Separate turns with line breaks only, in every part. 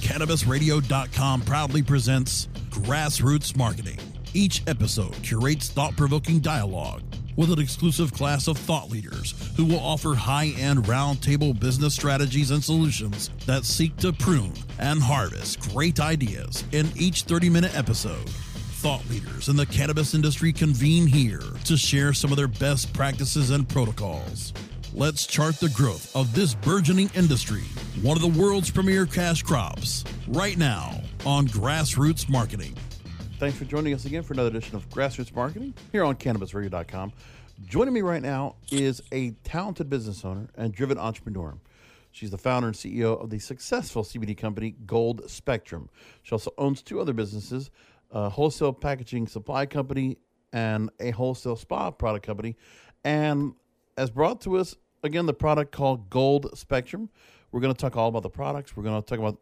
CannabisRadio.com proudly presents Grassroots Marketing. Each episode curates thought provoking dialogue with an exclusive class of thought leaders who will offer high end roundtable business strategies and solutions that seek to prune and harvest great ideas in each 30 minute episode. Thought leaders in the cannabis industry convene here to share some of their best practices and protocols. Let's chart the growth of this burgeoning industry, one of the world's premier cash crops, right now on Grassroots Marketing. Thanks for joining us again for another edition of Grassroots Marketing here on CannabisRadio.com. Joining me right now is a talented business owner and driven entrepreneur. She's the founder and CEO of the successful CBD company Gold Spectrum. She also owns two other businesses a wholesale packaging supply company and a wholesale spa product company. And as brought to us, again, the product called Gold Spectrum. We're going to talk all about the products. We're going to talk about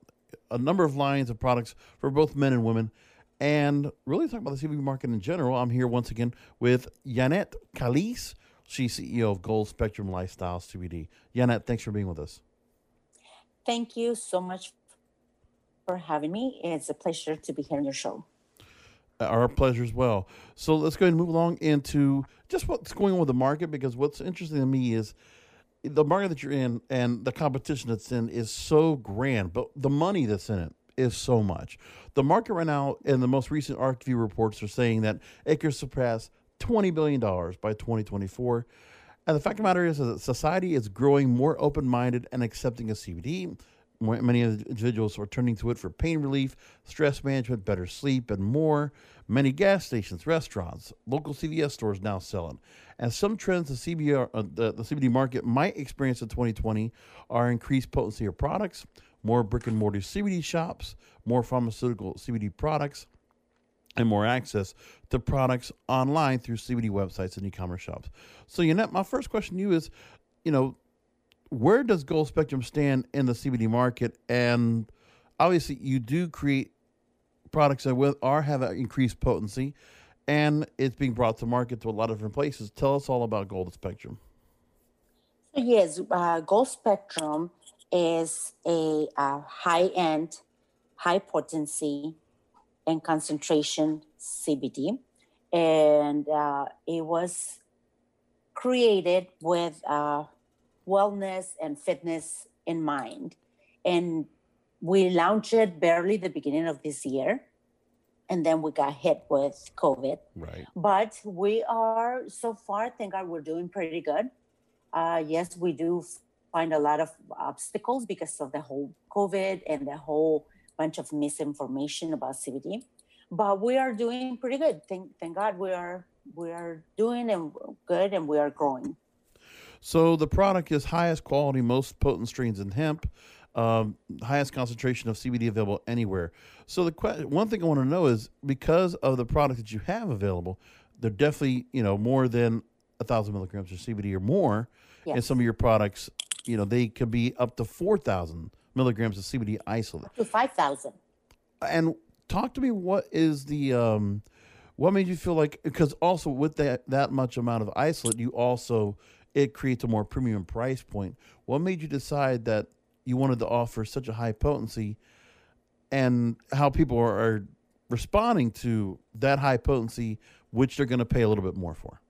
a number of lines of products for both men and women and really talk about the CBD market in general. I'm here once again with Yanette Calise. She's CEO of Gold Spectrum Lifestyle CBD. Yanette, thanks for being with us.
Thank you so much for having me. It's a pleasure to be here on your show.
Our pleasure as well. So let's go ahead and move along into just what's going on with the market because what's interesting to me is the market that you're in and the competition that's in is so grand, but the money that's in it is so much. The market right now, and the most recent ArcView reports, are saying that it could surpass $20 billion by 2024. And the fact of the matter is that society is growing more open minded and accepting of CBD. Many individuals are turning to it for pain relief, stress management, better sleep, and more. Many gas stations, restaurants, local CVS stores now sell selling. And some trends the, CBD, uh, the, the CBD market might experience in 2020 are increased potency of products, more brick and mortar CBD shops, more pharmaceutical CBD products, and more access to products online through CBD websites and e-commerce shops. So, Yanette, my first question to you is, you know, where does Gold Spectrum stand in the CBD market? And obviously, you do create products that will are have increased potency, and it's being brought to market to a lot of different places. Tell us all about Gold Spectrum.
Yes, uh, Gold Spectrum is a uh, high end, high potency, and concentration CBD. And uh, it was created with uh, wellness and fitness in mind. And we launched it barely the beginning of this year. And then we got hit with COVID.
Right.
But we are, so far, thank God, we're doing pretty good. Uh, yes, we do find a lot of obstacles because of the whole COVID and the whole bunch of misinformation about CBD. But we are doing pretty good. Thank, thank God we are we are doing and good and we are growing.
So the product is highest quality, most potent strains in hemp, um, highest concentration of CBD available anywhere. So the que- one thing I want to know is because of the product that you have available, they're definitely you know more than a thousand milligrams of CBD or more yes. in some of your products you know they could be up to 4000 milligrams of CBD isolate.
To 5,000.
And talk to me. What is the um, what made you feel like? Because also with that that much amount of isolate, you also it creates a more premium price point. What made you decide that you wanted to offer such a high potency, and how people are, are responding to that high potency, which they're going to pay a little bit more for?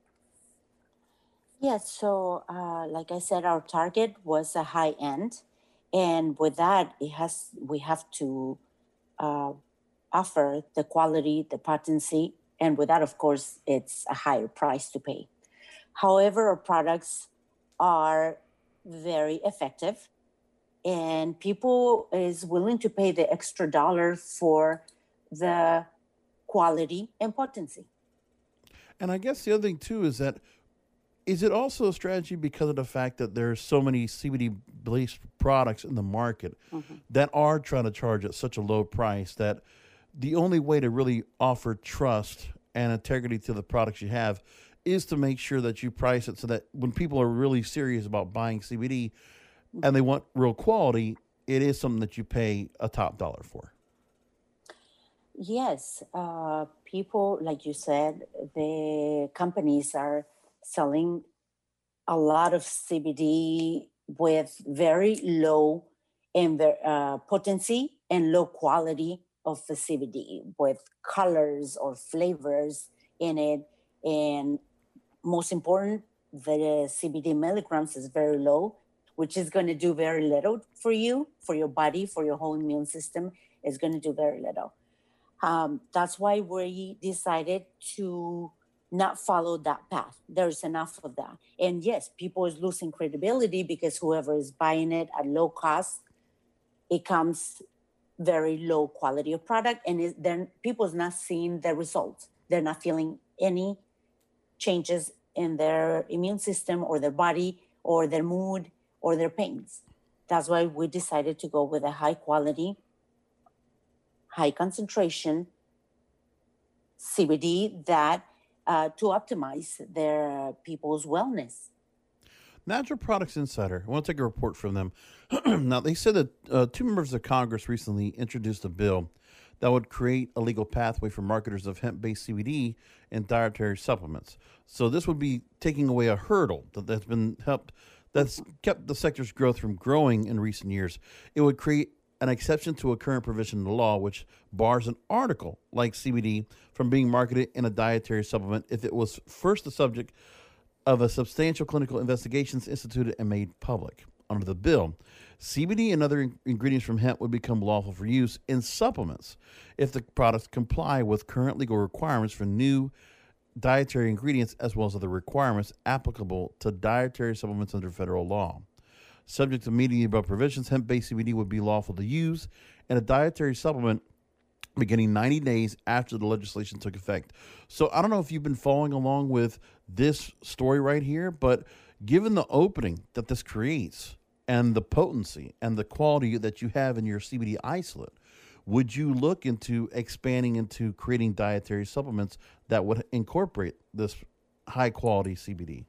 Yes, so uh, like I said, our target was a high end, and with that, it has we have to uh, offer the quality, the potency, and with that, of course, it's a higher price to pay. However, our products are very effective, and people is willing to pay the extra dollar for the quality and potency.
And I guess the other thing too is that is it also a strategy because of the fact that there's so many CBD based products in the market mm-hmm. that are trying to charge at such a low price that the only way to really offer trust and integrity to the products you have is to make sure that you price it so that when people are really serious about buying CBD and they want real quality, it is something that you pay a top dollar for.
Yes, uh, people, like you said, the companies are selling a lot of CBD with very low and uh, potency and low quality of the CBD with colors or flavors in it. And most important, the CBD milligrams is very low, which is going to do very little for you, for your body, for your whole immune system. Is going to do very little. Um, that's why we decided to not follow that path. There's enough of that. And yes, people is losing credibility because whoever is buying it at low cost, it comes very low quality of product and then people's not seeing the results. They're not feeling any changes in their immune system or their body or their mood or their pains. That's why we decided to go with a high quality, high concentration CBD that uh, to optimize their people's wellness.
Natural Products Insider. I want to take a report from them. now, they said that uh, two members of Congress recently introduced a bill that would create a legal pathway for marketers of hemp based CBD and dietary supplements. So, this would be taking away a hurdle that, that's been helped. That's kept the sector's growth from growing in recent years. It would create an exception to a current provision in the law which bars an article like CBD from being marketed in a dietary supplement if it was first the subject of a substantial clinical investigations instituted and made public. Under the bill, CBD and other ingredients from hemp would become lawful for use in supplements if the products comply with current legal requirements for new dietary ingredients as well as other requirements applicable to dietary supplements under federal law. Subject to meeting the above provisions, hemp based CBD would be lawful to use in a dietary supplement beginning 90 days after the legislation took effect. So I don't know if you've been following along with this story right here, but given the opening that this creates and the potency and the quality that you have in your CBD isolate, would you look into expanding into creating dietary supplements that would incorporate this high quality CBD?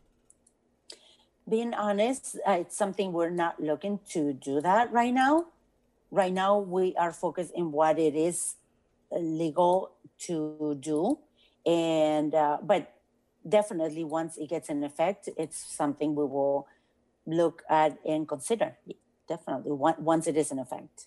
being honest, uh, it's something we're not looking to do that right now. Right now, we are focused in what it is legal to do, and uh, but definitely once it gets in effect, it's something we will look at and consider. Definitely, once it is in effect.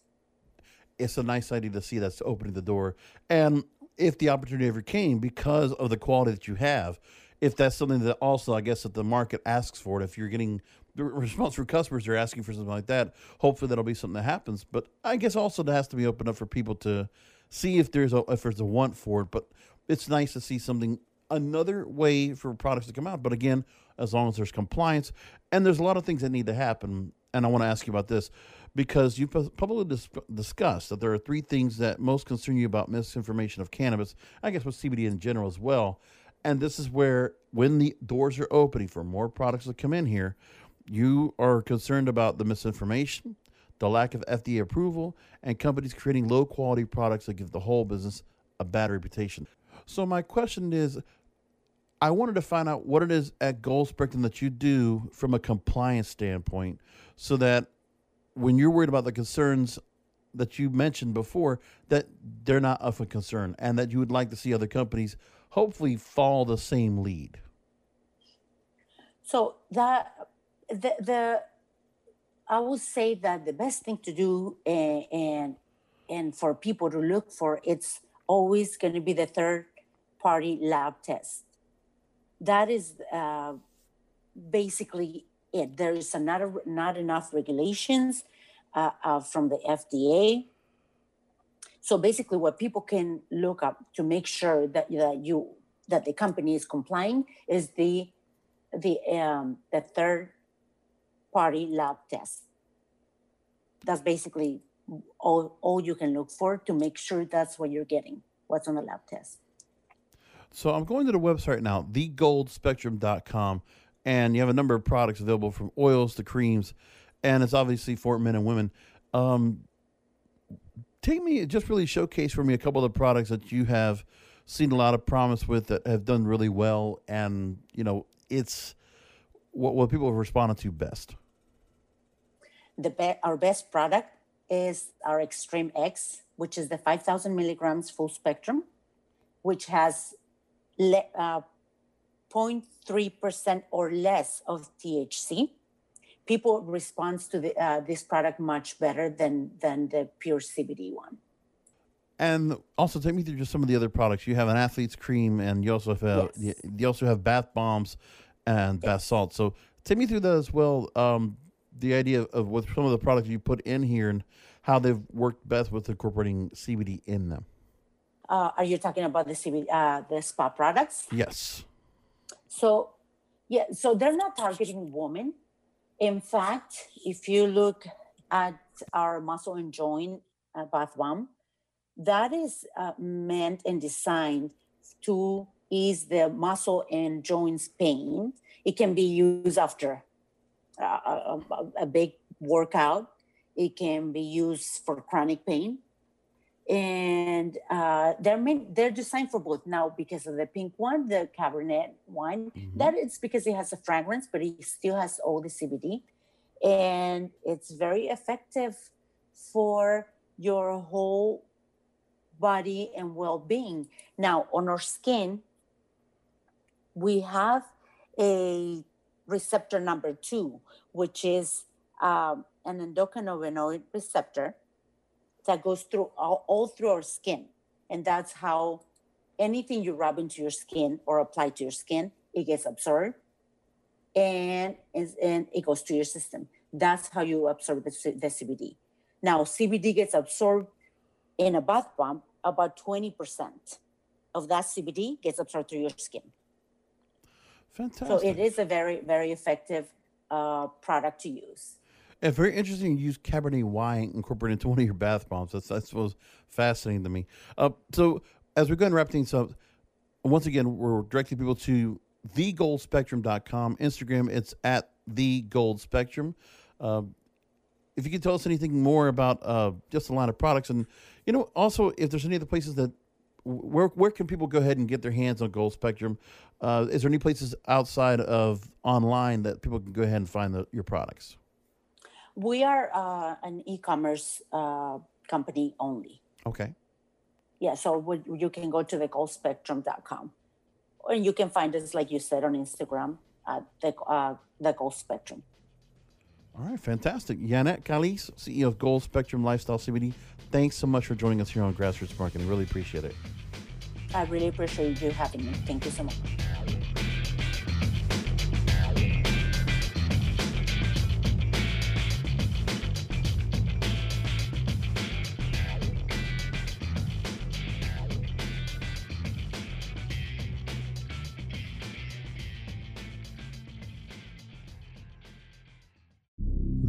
It's a nice idea to see that's opening the door, and if the opportunity ever came, because of the quality that you have, if that's something that also I guess that the market asks for it. If you're getting the response from customers, they're asking for something like that. Hopefully, that'll be something that happens. But I guess also that has to be open up for people to see if there's a if there's a want for it. But it's nice to see something another way for products to come out. But again, as long as there's compliance and there's a lot of things that need to happen. And I want to ask you about this because you publicly dis- discussed that there are three things that most concern you about misinformation of cannabis. I guess with CBD in general as well. And this is where, when the doors are opening for more products to come in here, you are concerned about the misinformation, the lack of FDA approval, and companies creating low quality products that give the whole business a bad reputation. So, my question is I wanted to find out what it is at Gold that you do from a compliance standpoint so that when you're worried about the concerns that you mentioned before, that they're not of a concern, and that you would like to see other companies hopefully follow the same lead.
So that the the I would say that the best thing to do and and, and for people to look for it's always going to be the third party lab test. That is uh, basically it. There is another not enough regulations uh, uh, from the FDA. So basically, what people can look up to make sure that that you that the company is complying is the the um, the third party lab test. That's basically all, all you can look for to make sure that's what you're getting, what's on the lab test.
So I'm going to the website now, thegoldspectrum.com, and you have a number of products available from oils to creams, and it's obviously for men and women. Um, take me, just really showcase for me a couple of the products that you have seen a lot of promise with that have done really well, and you know it's what what people have responded to best.
The be- our best product is our Extreme X, which is the 5,000 milligrams full spectrum, which has le- uh, 0.3% or less of THC. People respond to the, uh, this product much better than, than the pure CBD one.
And also, take me through just some of the other products. You have an athlete's cream, and you also have yes. you, you, also have bath bombs and bath salts. So, take me through that as well. Um, the idea of with some of the products you put in here and how they've worked best with incorporating CBD in them.
Uh, are you talking about the CBD, uh, the spa products?
Yes.
So, yeah, so they're not targeting women. In fact, if you look at our muscle and joint uh, bath bomb, that is uh, meant and designed to ease the muscle and joints pain. It can be used after a, a, big workout. It can be used for chronic pain and uh, they're meant, they're designed for both now because of the pink one, the Cabernet wine. Mm-hmm. That is because it has a fragrance, but it still has all the CBD, and it's very effective for your whole body and well-being. Now, on our skin, we have a receptor number two, which is um, an endocannabinoid receptor that goes through all, all through our skin. And that's how anything you rub into your skin or apply to your skin, it gets absorbed and, and it goes to your system. That's how you absorb the, the CBD. Now, CBD gets absorbed in a bath bomb, about 20% of that CBD gets absorbed through your skin.
Fantastic.
So it is a very, very effective uh, product to use.
And very interesting. to use Cabernet wine incorporated into one of your bath bombs. That's that's was fascinating to me. Uh, so as we go and wrap things up, once again, we're directing people to thegoldspectrum.com. Instagram, it's at the Gold Spectrum. Uh, if you could tell us anything more about uh, just a line of products, and you know, also if there's any other places that where where can people go ahead and get their hands on Gold Spectrum? Uh, is there any places outside of online that people can go ahead and find the, your products?
We are uh, an e-commerce uh, company only.
Okay.
Yeah, so we, you can go to the thegoldspectrum.com, or you can find us, like you said, on Instagram at the uh, the Gold Spectrum.
All right, fantastic. Yanette Calise, CEO of Gold Spectrum Lifestyle CBD. Thanks so much for joining us here on Grassroots Marketing. Really appreciate it.
I really appreciate you having me. Thank you so much.